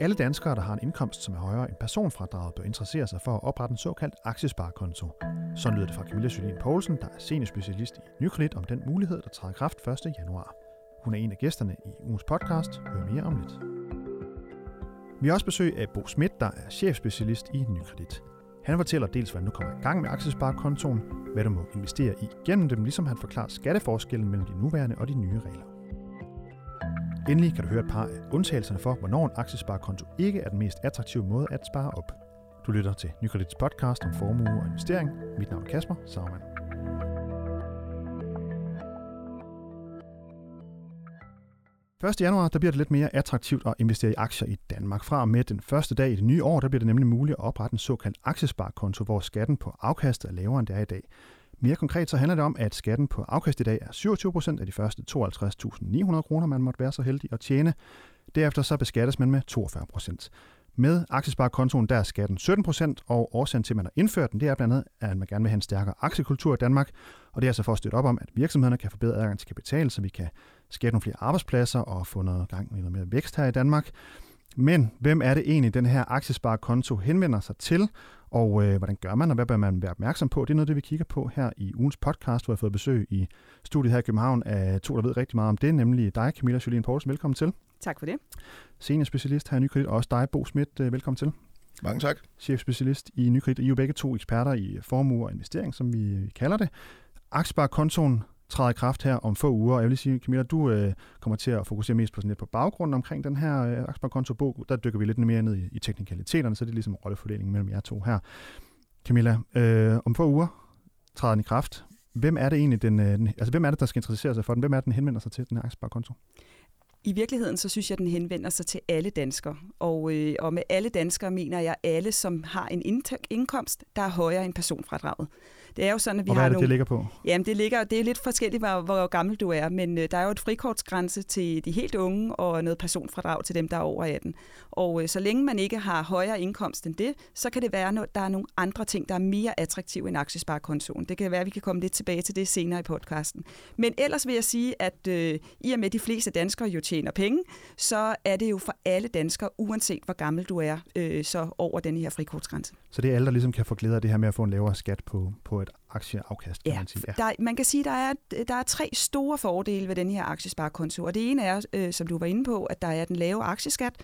Alle danskere, der har en indkomst, som er højere end personfradraget, bør interessere sig for at oprette en såkaldt aktiesparekonto. Så lyder det fra Camilla Jolien Poulsen, der er seniorspecialist i Nykredit, om den mulighed, der træder kraft 1. januar. Hun er en af gæsterne i ugens podcast. Hør mere om lidt. Vi har også besøg af Bo Schmidt, der er chefspecialist i Nykredit. Han fortæller dels, hvordan du kommer i gang med aktiesparekontoen, hvad du må investere i gennem dem, ligesom han forklarer skatteforskellen mellem de nuværende og de nye regler. Endelig kan du høre et par af undtagelserne for, hvornår en aktiesparekonto ikke er den mest attraktive måde at spare op. Du lytter til Nykredits podcast om formue og investering. Mit navn er Kasper Saumann. Første januar der bliver det lidt mere attraktivt at investere i aktier i Danmark. Fra og med den første dag i det nye år, der bliver det nemlig muligt at oprette en såkaldt aktiesparekonto, hvor skatten på afkastet er lavere end det er i dag. Mere konkret så handler det om, at skatten på afkast i dag er 27 procent af de første 52.900 kroner, man måtte være så heldig at tjene. Derefter så beskattes man med 42 procent. Med aktiesparekontoen der er skatten 17 procent, og årsagen til, at man har indført den, det er blandt andet, at man gerne vil have en stærkere aktiekultur i Danmark, og det er altså for at støtte op om, at virksomhederne kan forbedre adgang til kapital, så vi kan skabe nogle flere arbejdspladser og få noget gang med noget mere vækst her i Danmark. Men hvem er det egentlig, den her aktiesparekonto henvender sig til, og øh, hvordan gør man, og hvad bør man være opmærksom på? Det er noget, det vi kigger på her i ugens podcast, hvor jeg har fået besøg i studiet her i København af to, der ved rigtig meget om det, nemlig dig, Camilla Jolien Poulsen. Velkommen til. Tak for det. Seniorspecialist her i Nykredit, og også dig, Bo Schmidt. Øh, velkommen til. Mange tak. Chefspecialist i Nykredit. I er jo begge to eksperter i formue og investering, som vi kalder det. Aktiesparekontoen træder i kraft her om få uger. Og jeg vil sige, Camilla, du øh, kommer til at fokusere mest på, sådan lidt på baggrunden omkring den her øh, aktiesparekonto-bog. Der dykker vi lidt mere ned i, i teknikaliteterne, så det er ligesom rollefordelingen mellem jer to her. Camilla, øh, om få uger træder den i kraft. Hvem er det egentlig, den, øh, den, altså hvem er det, der skal interessere sig for den? Hvem er det, den henvender sig til, den her aktiesparekonto? I virkeligheden så synes jeg, at den henvender sig til alle danskere. Og, øh, og med alle danskere mener jeg alle, som har en indkomst, der er højere end personfradraget. Det er jo sådan, at vi og hvad har er det, nogle... det ligger på? Jamen, det, ligger, det er lidt forskelligt, hvor, hvor gammel du er, men øh, der er jo et frikortsgrænse til de helt unge og noget personfradrag til dem, der er over 18. Og øh, så længe man ikke har højere indkomst end det, så kan det være, at der er nogle andre ting, der er mere attraktive end aktiesparekontoen. Det kan være, at vi kan komme lidt tilbage til det senere i podcasten. Men ellers vil jeg sige, at øh, i og med de fleste danskere jo tjener penge, så er det jo for alle danskere, uanset hvor gammel du er, øh, så over den her frikortsgrænse. Så det er alle, der ligesom kan få glæde af det her med at få en lavere skat på, på et aktieafkast, kan ja, man sige. Ja, der, man kan sige, at der er, der er tre store fordele ved den her aktiesparekonto. Og det ene er, øh, som du var inde på, at der er den lave aktieskat.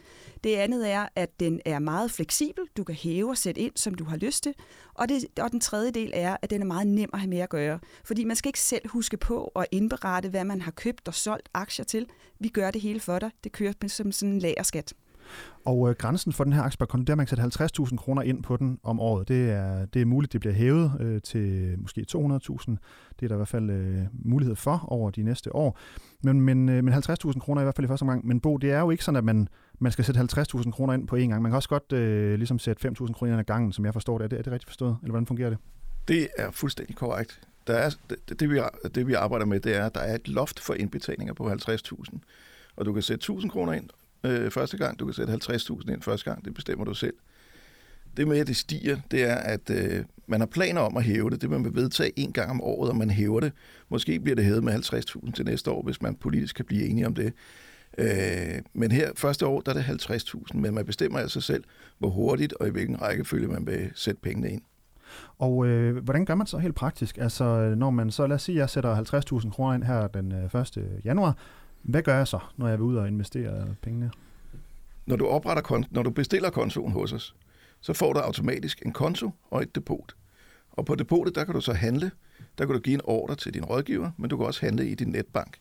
Det andet er, at den er meget fleksibel. Du kan hæve og sætte ind, som du har lyst til. Og, det, og den tredje del er, at den er meget nem at have med at gøre. Fordi man skal ikke selv huske på at indberette, hvad man har købt og solgt aktier til. Vi gør det hele for dig. Det kører som sådan en lagerskat. Og øh, grænsen for den her aktiesparekonto, der har man sat 50.000 kroner ind på den om året. Det er, det er muligt, det bliver hævet øh, til måske 200.000. Det er der i hvert fald øh, mulighed for over de næste år. Men, men, øh, men 50.000 kroner i hvert fald i første omgang. Men Bo, det er jo ikke sådan, at man, man skal sætte 50.000 kroner ind på én gang. Man kan også godt øh, ligesom sætte 5.000 kroner ind ad gangen, som jeg forstår det. Er det, er det rigtigt forstået? Eller hvordan fungerer det? Det er fuldstændig korrekt. Der er, det, det, vi, det, vi arbejder med, det er, at der er et loft for indbetalinger på 50.000. Og du kan sætte 1.000 kroner ind, øh, første gang. Du kan sætte 50.000 ind første gang. Det bestemmer du selv. Det med, at det stiger, det er, at øh, man har planer om at hæve det. Det man vil vedtage en gang om året, og man hæver det. Måske bliver det hævet med 50.000 til næste år, hvis man politisk kan blive enige om det. Øh, men her første år, der er det 50.000, men man bestemmer altså selv, hvor hurtigt og i hvilken rækkefølge man vil sætte pengene ind. Og øh, hvordan gør man så helt praktisk? Altså, når man så, lad os sige, jeg sætter 50.000 kroner ind her den øh, 1. Januar, hvad gør jeg så, når jeg vil ud og investere pengene? Når du, opretter, når du bestiller kontoen hos os, så får du automatisk en konto og et depot. Og på depotet, der kan du så handle. Der kan du give en ordre til din rådgiver, men du kan også handle i din netbank.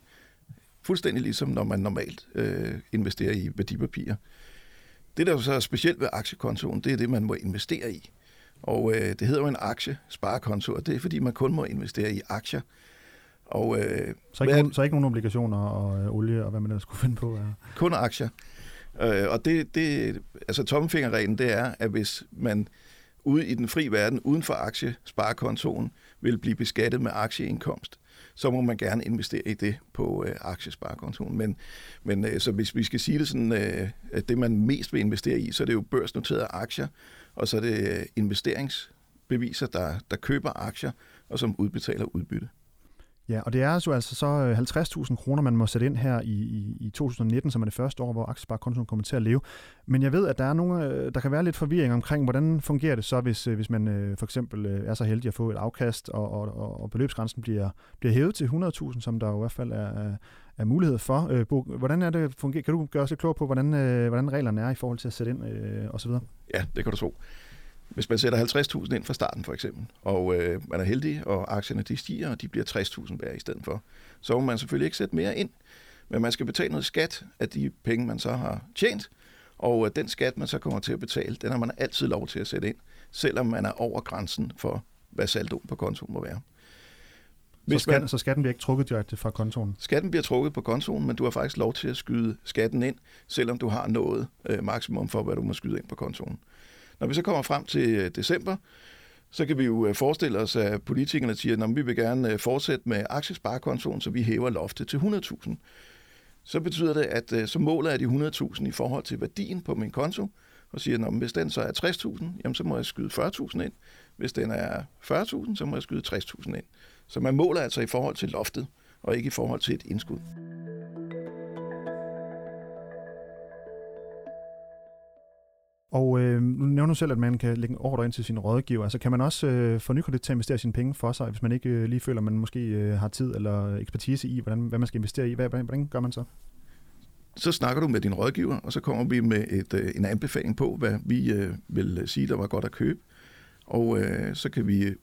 Fuldstændig ligesom når man normalt øh, investerer i værdipapirer. Det, der så er specielt ved aktiekontoen, det er det, man må investere i. Og øh, det hedder jo en aktiesparekonto, og det er fordi, man kun må investere i aktier. Og, øh, så, ikke hvad, nogen, så ikke nogen obligationer og øh, olie og hvad man ellers skulle finde på? Ja. Kun aktier. Øh, og det, det, altså tommelfingerreglen, det er, at hvis man ude i den fri verden, uden for aktiesparekontoen, vil blive beskattet med aktieindkomst, så må man gerne investere i det på øh, aktiesparekontoen. Men, men øh, så hvis vi skal sige det sådan, øh, at det man mest vil investere i, så er det jo børsnoterede aktier, og så er det øh, investeringsbeviser, der, der køber aktier, og som udbetaler udbytte. Ja, og det er jo altså så øh, 50.000 kroner, man må sætte ind her i, i, i 2019, som er det første år, hvor aktiesparekontoen kommer til at leve. Men jeg ved, at der er nogle, øh, der kan være lidt forvirring omkring, hvordan fungerer det så, hvis, øh, hvis man for eksempel er så heldig at få et afkast, og, og, og beløbsgrænsen bliver, bliver hævet til 100.000, som der jo i hvert fald er, er mulighed for. Bo, hvordan er det fungerer? Kan du gøre os lidt klog på, hvordan, hvordan reglerne er i forhold til at sætte ind osv.? Ja, det kan du tro. Hvis man sætter 50.000 ind fra starten for eksempel, og øh, man er heldig, og aktierne de stiger, og de bliver 60.000 værd i stedet for, så må man selvfølgelig ikke sætte mere ind. Men man skal betale noget skat af de penge, man så har tjent, og øh, den skat, man så kommer til at betale, den har man altid lov til at sætte ind, selvom man er over grænsen for, hvad saldo på kontoen må være. Hvis så, skatten, man, så skatten bliver ikke trukket direkte fra kontoen? Skatten bliver trukket på kontoen, men du har faktisk lov til at skyde skatten ind, selvom du har nået øh, maksimum for, hvad du må skyde ind på kontoen. Når vi så kommer frem til øh, december, så kan vi jo øh, forestille os, at politikerne siger, at vi vil gerne øh, fortsætte med aktiesparekontoen, så vi hæver loftet til 100.000. Så betyder det, at så måler jeg de 100.000 i forhold til værdien på min konto, og siger, at hvis den så er 60.000, jamen så må jeg skyde 40.000 ind. Hvis den er 40.000, så må jeg skyde 60.000 ind. Så man måler altså i forhold til loftet, og ikke i forhold til et indskud. Og øh, nu nævner du selv, at man kan lægge en ordre ind til sin rådgiver. Altså kan man også øh, få nykredit til at investere sine penge for sig, hvis man ikke øh, lige føler, at man måske øh, har tid eller ekspertise i, hvordan, hvad man skal investere i? Hvad, hvordan, hvordan gør man så? Så snakker du med din rådgiver, og så kommer vi med et, øh, en anbefaling på, hvad vi øh, vil sige, der var godt at købe og øh, så kan vi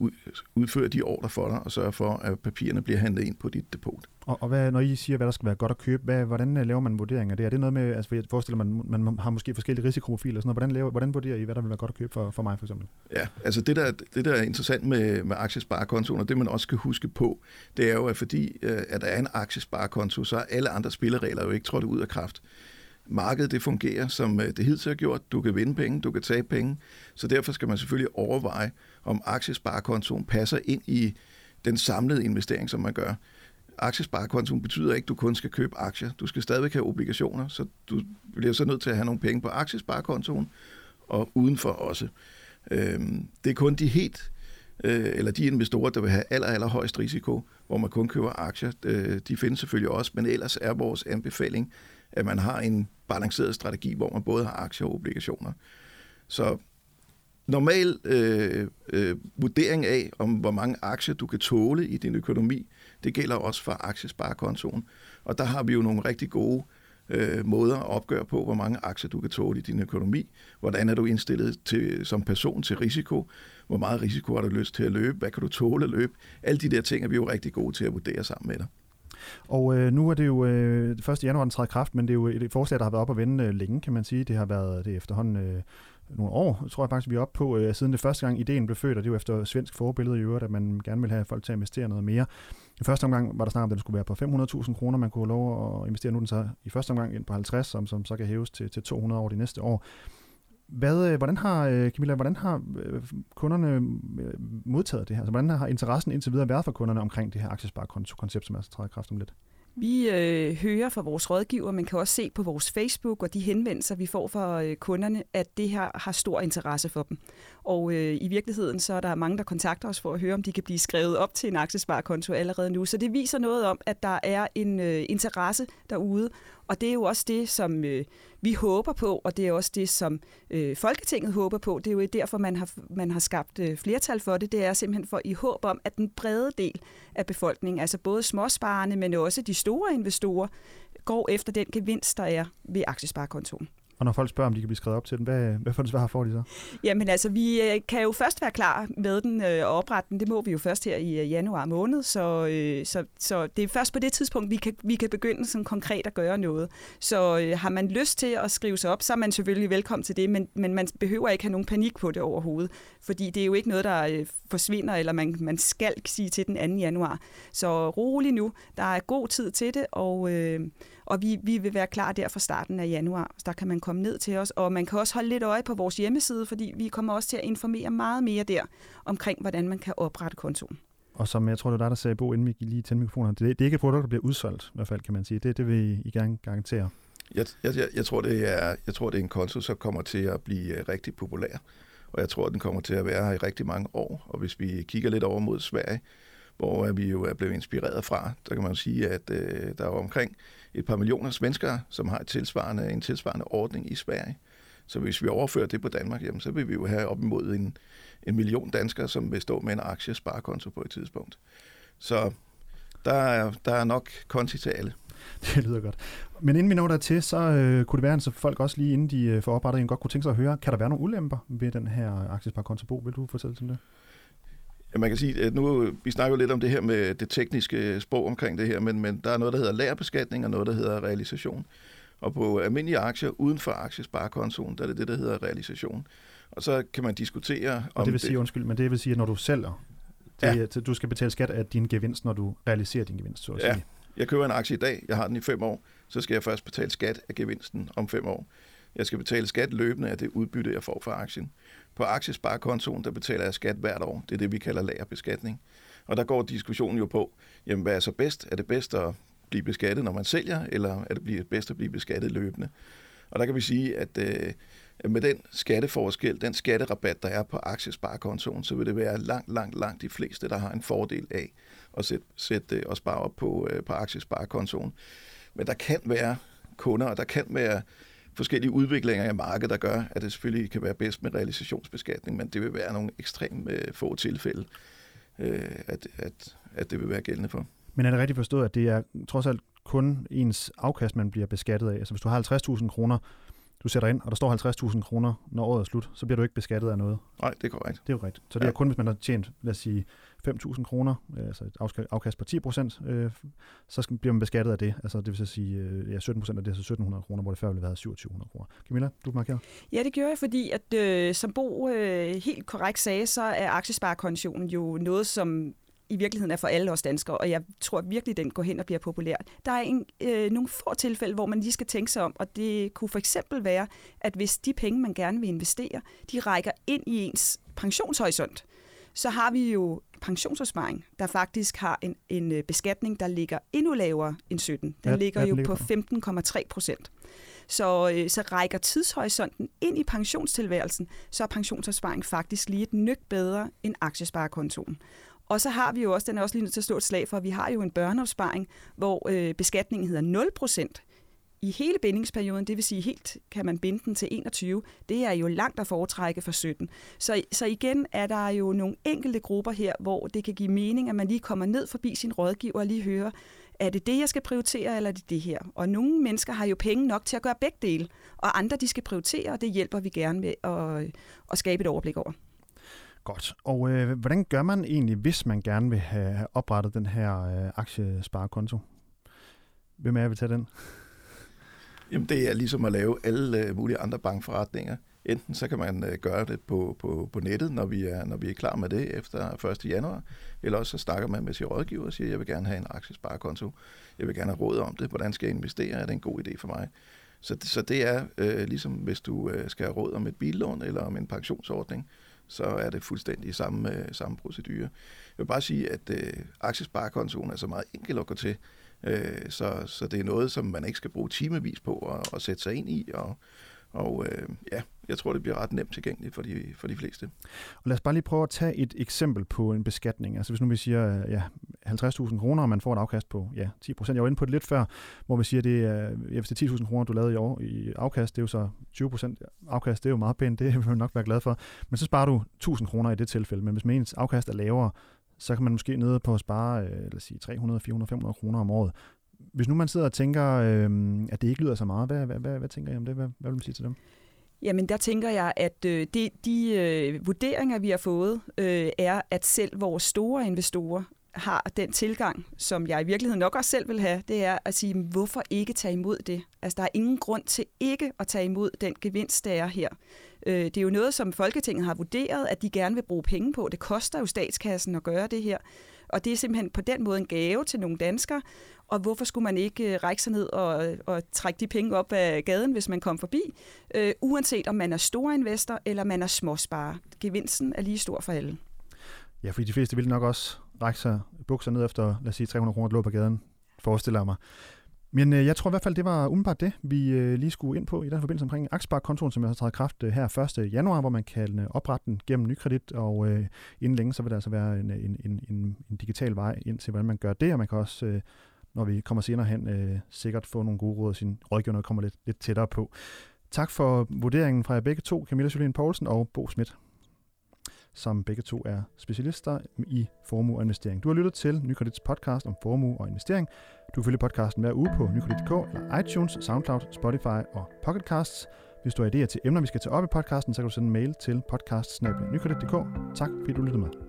udføre de ordre for dig og sørge for, at papirerne bliver handlet ind på dit depot. Og, og hvad, når I siger, hvad der skal være godt at købe, hvad, hvordan øh, laver man vurderinger af det? Er det noget med, altså jeg forestiller man, man har måske forskellige risikoprofiler og sådan noget. Hvordan, laver, hvordan vurderer I, hvad der vil være godt at købe for, for mig for eksempel? Ja, altså det der, det der er interessant med, med aktiesparekontoen, og det man også skal huske på, det er jo, at fordi øh, at der er en aktiesparekonto, så er alle andre spilleregler jo ikke trådt ud af kraft markedet det fungerer, som øh, det hidtil har gjort. Du kan vinde penge, du kan tage penge. Så derfor skal man selvfølgelig overveje, om aktiesparekontoen passer ind i den samlede investering, som man gør. Aktiesparekontoen betyder ikke, at du kun skal købe aktier. Du skal stadigvæk have obligationer, så du bliver så nødt til at have nogle penge på aktiesparekontoen, og udenfor også. Øhm, det er kun de helt øh, eller de investorer, der vil have aller, aller højst risiko, hvor man kun køber aktier, øh, de findes selvfølgelig også, men ellers er vores anbefaling, at man har en balanceret strategi, hvor man både har aktier og obligationer. Så normal øh, øh, vurdering af, om hvor mange aktier du kan tåle i din økonomi, det gælder også for aktiesparekontoen. Og der har vi jo nogle rigtig gode øh, måder at opgøre på, hvor mange aktier du kan tåle i din økonomi. Hvordan er du indstillet til, som person til risiko? Hvor meget risiko har du lyst til at løbe? Hvad kan du tåle at løbe? Alle de der ting er vi jo rigtig gode til at vurdere sammen med dig. Og øh, nu er det jo øh, 1. januar, den træder kraft, men det er jo et forslag, der har været op at vende øh, længe, kan man sige. Det har været det efterhånden øh, nogle år, tror jeg faktisk, vi er oppe på, øh, siden det første gang ideen blev født, og det er jo efter svensk forbillede i øvrigt, at man gerne vil have folk til at investere noget mere. I første omgang var der snak om, at den skulle være på 500.000 kroner, man kunne have lov at investere. Nu den så i første omgang ind på 50, som, som så kan hæves til, til 200 over de næste år. Hvad, øh, hvordan har, øh, Camilla, hvordan har øh, kunderne modtaget det her? Altså, hvordan har interessen indtil videre været for kunderne omkring det her aktiesparekoncept, som altså træder kraft om lidt? Vi øh, hører fra vores rådgiver, man kan også se på vores Facebook og de henvendelser, vi får fra øh, kunderne, at det her har stor interesse for dem. Og øh, i virkeligheden så er der mange, der kontakter os for at høre, om de kan blive skrevet op til en aktiesparekonto allerede nu. Så det viser noget om, at der er en øh, interesse derude, og det er jo også det, som øh, vi håber på, og det er også det, som øh, Folketinget håber på. Det er jo derfor, man har, man har skabt øh, flertal for det. Det er simpelthen for i håb om, at den brede del af befolkningen, altså både småsparerne, men også de store investorer, går efter den gevinst, der er ved aktiesparekontoen. Og når folk spørger, om de kan blive skrevet op til den, hvad, hvad for et svar får de så? Jamen altså, vi øh, kan jo først være klar med den øh, oprette den. Det må vi jo først her i øh, januar måned, så, øh, så, så det er først på det tidspunkt, vi kan, vi kan begynde sådan konkret at gøre noget. Så øh, har man lyst til at skrive sig op, så er man selvfølgelig velkommen til det, men, men man behøver ikke have nogen panik på det overhovedet, fordi det er jo ikke noget, der forsvinder, eller man, man skal sige til den 2. januar. Så rolig nu, der er god tid til det, og, øh, og vi, vi vil være klar der fra starten af januar. Så der kan man komme ned til os, og man kan også holde lidt øje på vores hjemmeside, fordi vi kommer også til at informere meget mere der omkring, hvordan man kan oprette kontoen. Og som jeg tror, det er dig, der sagde, Bo, inden vi lige tændte mikrofonerne, det, det er ikke et produkt, der bliver udsolgt, i hvert fald, kan man sige. Det, det vil I gerne garantere. Jeg, jeg, jeg, tror, det er, jeg tror, det er en konto, som kommer til at blive øh, rigtig populær. Og jeg tror, den kommer til at være her i rigtig mange år. Og hvis vi kigger lidt over mod Sverige, hvor vi jo er blevet inspireret fra. Der kan man sige, at øh, der er omkring et par millioner svenskere, som har et tilsvarende, en tilsvarende ordning i Sverige. Så hvis vi overfører det på Danmark, jamen, så vil vi jo have op imod en, en million danskere, som vil stå med en aktiesparekonto på et tidspunkt. Så der er, der er nok konti til alle. Det lyder godt. Men inden vi når der til, så øh, kunne det være, at folk også lige inden de øh, får oprettet en godt kunne tænke sig at høre, kan der være nogle ulemper ved den her aktiesparekonto Bo? Vil du fortælle sådan det? Ja, man kan sige, at nu, vi snakker lidt om det her med det tekniske sprog omkring det her, men, men der er noget, der hedder lærbeskatning og noget, der hedder realisation. Og på almindelige aktier uden for aktiesparekontoen, der er det det, der hedder realisation. Og så kan man diskutere om og det vil sige, det, undskyld, men det vil sige, at når du sælger, det, ja. du skal betale skat af din gevinst, når du realiserer din gevinst, så at ja. sige. Jeg køber en aktie i dag, jeg har den i fem år, så skal jeg først betale skat af gevinsten om fem år. Jeg skal betale skat løbende af det udbytte, jeg får fra aktien. På aktiesparekontoen, der betaler jeg skat hvert år. Det er det, vi kalder lagerbeskatning. Og der går diskussionen jo på, jamen hvad er så bedst? Er det bedst at blive beskattet, når man sælger, eller er det bedst at blive beskattet løbende? Og der kan vi sige, at øh, med den skatteforskel, den skatterabat, der er på aktiesparekontoen, så vil det være langt, langt, langt de fleste, der har en fordel af at sætte, sætte øh, og spare op på, øh, på aktiesparekontoen. Men der kan være kunder, og der kan være forskellige udviklinger i markedet, der gør, at det selvfølgelig kan være bedst med realisationsbeskatning, men det vil være nogle ekstremt øh, få tilfælde, øh, at, at, at det vil være gældende for. Men er det rigtigt forstået, at det er trods alt kun ens afkast, man bliver beskattet af? Altså hvis du har 50.000 kroner, du sætter ind, og der står 50.000 kroner, når året er slut, så bliver du ikke beskattet af noget. Nej, det er korrekt. Det er jo rigtigt. Så det ja. er kun, hvis man har tjent, lad os sige, 5.000 kroner, øh, altså et afkast på 10 procent, øh, så bliver man beskattet af det. Altså det vil så sige, øh, ja, 17 procent af det er så 1.700 kroner, hvor det før ville have været 2.700 kroner. Camilla, du markerer? Ja, det gjorde jeg, fordi at øh, som Bo øh, helt korrekt sagde, så er aktiesparekonditionen jo noget, som i virkeligheden er for alle os danskere, og jeg tror virkelig, den går hen og bliver populær. Der er en, øh, nogle få tilfælde, hvor man lige skal tænke sig om, og det kunne for eksempel være, at hvis de penge, man gerne vil investere, de rækker ind i ens pensionshorisont, så har vi jo pensionsopsparing, der faktisk har en, en øh, beskatning, der ligger endnu lavere end 17. Den ja, ligger jo på 15,3 procent. Så, øh, så rækker tidshorisonten ind i pensionstilværelsen, så er pensionsopsparing faktisk lige et nyk bedre end aktiesparekontoen. Og så har vi jo også, den er også lige nødt til at slå et slag for, vi har jo en børneopsparing, hvor øh, beskatningen hedder 0 procent i hele bindingsperioden, det vil sige helt kan man binde den til 21, det er jo langt at foretrække for 17. Så, så igen er der jo nogle enkelte grupper her, hvor det kan give mening, at man lige kommer ned forbi sin rådgiver og lige hører, er det det, jeg skal prioritere, eller er det det her? Og nogle mennesker har jo penge nok til at gøre begge dele, og andre de skal prioritere, og det hjælper vi gerne med at, at skabe et overblik over. Godt. Og øh, hvordan gør man egentlig, hvis man gerne vil have oprettet den her øh, aktiesparekonto? Hvem er jeg vil tage den? Jamen det er ligesom at lave alle øh, mulige andre bankforretninger. Enten så kan man øh, gøre det på, på, på nettet, når vi, er, når vi er klar med det efter 1. januar, eller også så snakker man med sin rådgiver og siger, jeg vil gerne have en aktiesparekonto, jeg vil gerne have råd om det, hvordan skal jeg investere, er det en god idé for mig? Så, så det er øh, ligesom, hvis du øh, skal have råd om et billån eller om en pensionsordning, så er det fuldstændig samme, øh, samme procedure. Jeg vil bare sige, at øh, aktiesparekontoen er så meget enkel at gå til, øh, så, så det er noget, som man ikke skal bruge timevis på at, at sætte sig ind i, og, og øh, ja, jeg tror, det bliver ret nemt tilgængeligt for de, for de fleste. Og lad os bare lige prøve at tage et eksempel på en beskatning. Altså hvis nu vi siger øh, ja, 50.000 kroner, og man får et afkast på ja, 10 procent. Jeg var inde på det lidt før, hvor vi siger, det er, øh, ja, hvis det er 10.000 kroner, du lavede i år i afkast, det er jo så 20 procent afkast, det er jo meget pænt, det vil man nok være glad for. Men så sparer du 1.000 kroner i det tilfælde. Men hvis man ens afkast er lavere, så kan man måske nede på at spare øh, lad os sige, 300, 400, 500 kroner om året. Hvis nu man sidder og tænker, øh, at det ikke lyder så meget, hvad, hvad, hvad, hvad tænker I om det? Hvad, hvad vil man sige til dem? Jamen der tænker jeg, at øh, de, de øh, vurderinger, vi har fået, øh, er, at selv vores store investorer har den tilgang, som jeg i virkeligheden nok også selv vil have, det er at sige, hvorfor ikke tage imod det? Altså der er ingen grund til ikke at tage imod den gevinst, der er her. Øh, det er jo noget, som Folketinget har vurderet, at de gerne vil bruge penge på. Det koster jo statskassen at gøre det her. Og det er simpelthen på den måde en gave til nogle danskere. Og hvorfor skulle man ikke øh, række sig ned og, øh, og trække de penge op af gaden, hvis man kom forbi? Øh, uanset om man er stor investor eller man er småsparer. Gevinsten er lige stor for alle. Ja, fordi de fleste ville nok også række sig bukser ned efter, lad os sige, 300 kroner lå på gaden, forestiller jeg mig. Men øh, jeg tror i hvert fald, det var umiddelbart det, vi øh, lige skulle ind på i den forbindelse omkring aktiesparekontoen, som jeg har taget kraft øh, her 1. januar, hvor man kan øh, oprette den gennem nykredit, og øh, inden længe så vil der altså være en, øh, en, en, en, en digital vej ind til, hvordan man gør det, og man kan også, øh, når vi kommer senere hen, øh, sikkert få nogle gode råd, og sin rådgiver kommer lidt, lidt tættere på. Tak for vurderingen fra jer begge to, Camilla Jolien Poulsen og Bo Schmidt som begge to er specialister i formue og investering. Du har lyttet til Nykredits podcast om formue og investering. Du kan følge podcasten hver uge på nykredit.dk eller iTunes, SoundCloud, Spotify og Pocketcasts. Hvis du har idéer til emner, vi skal tage op i podcasten, så kan du sende en mail til podcast Tak fordi du lyttede med.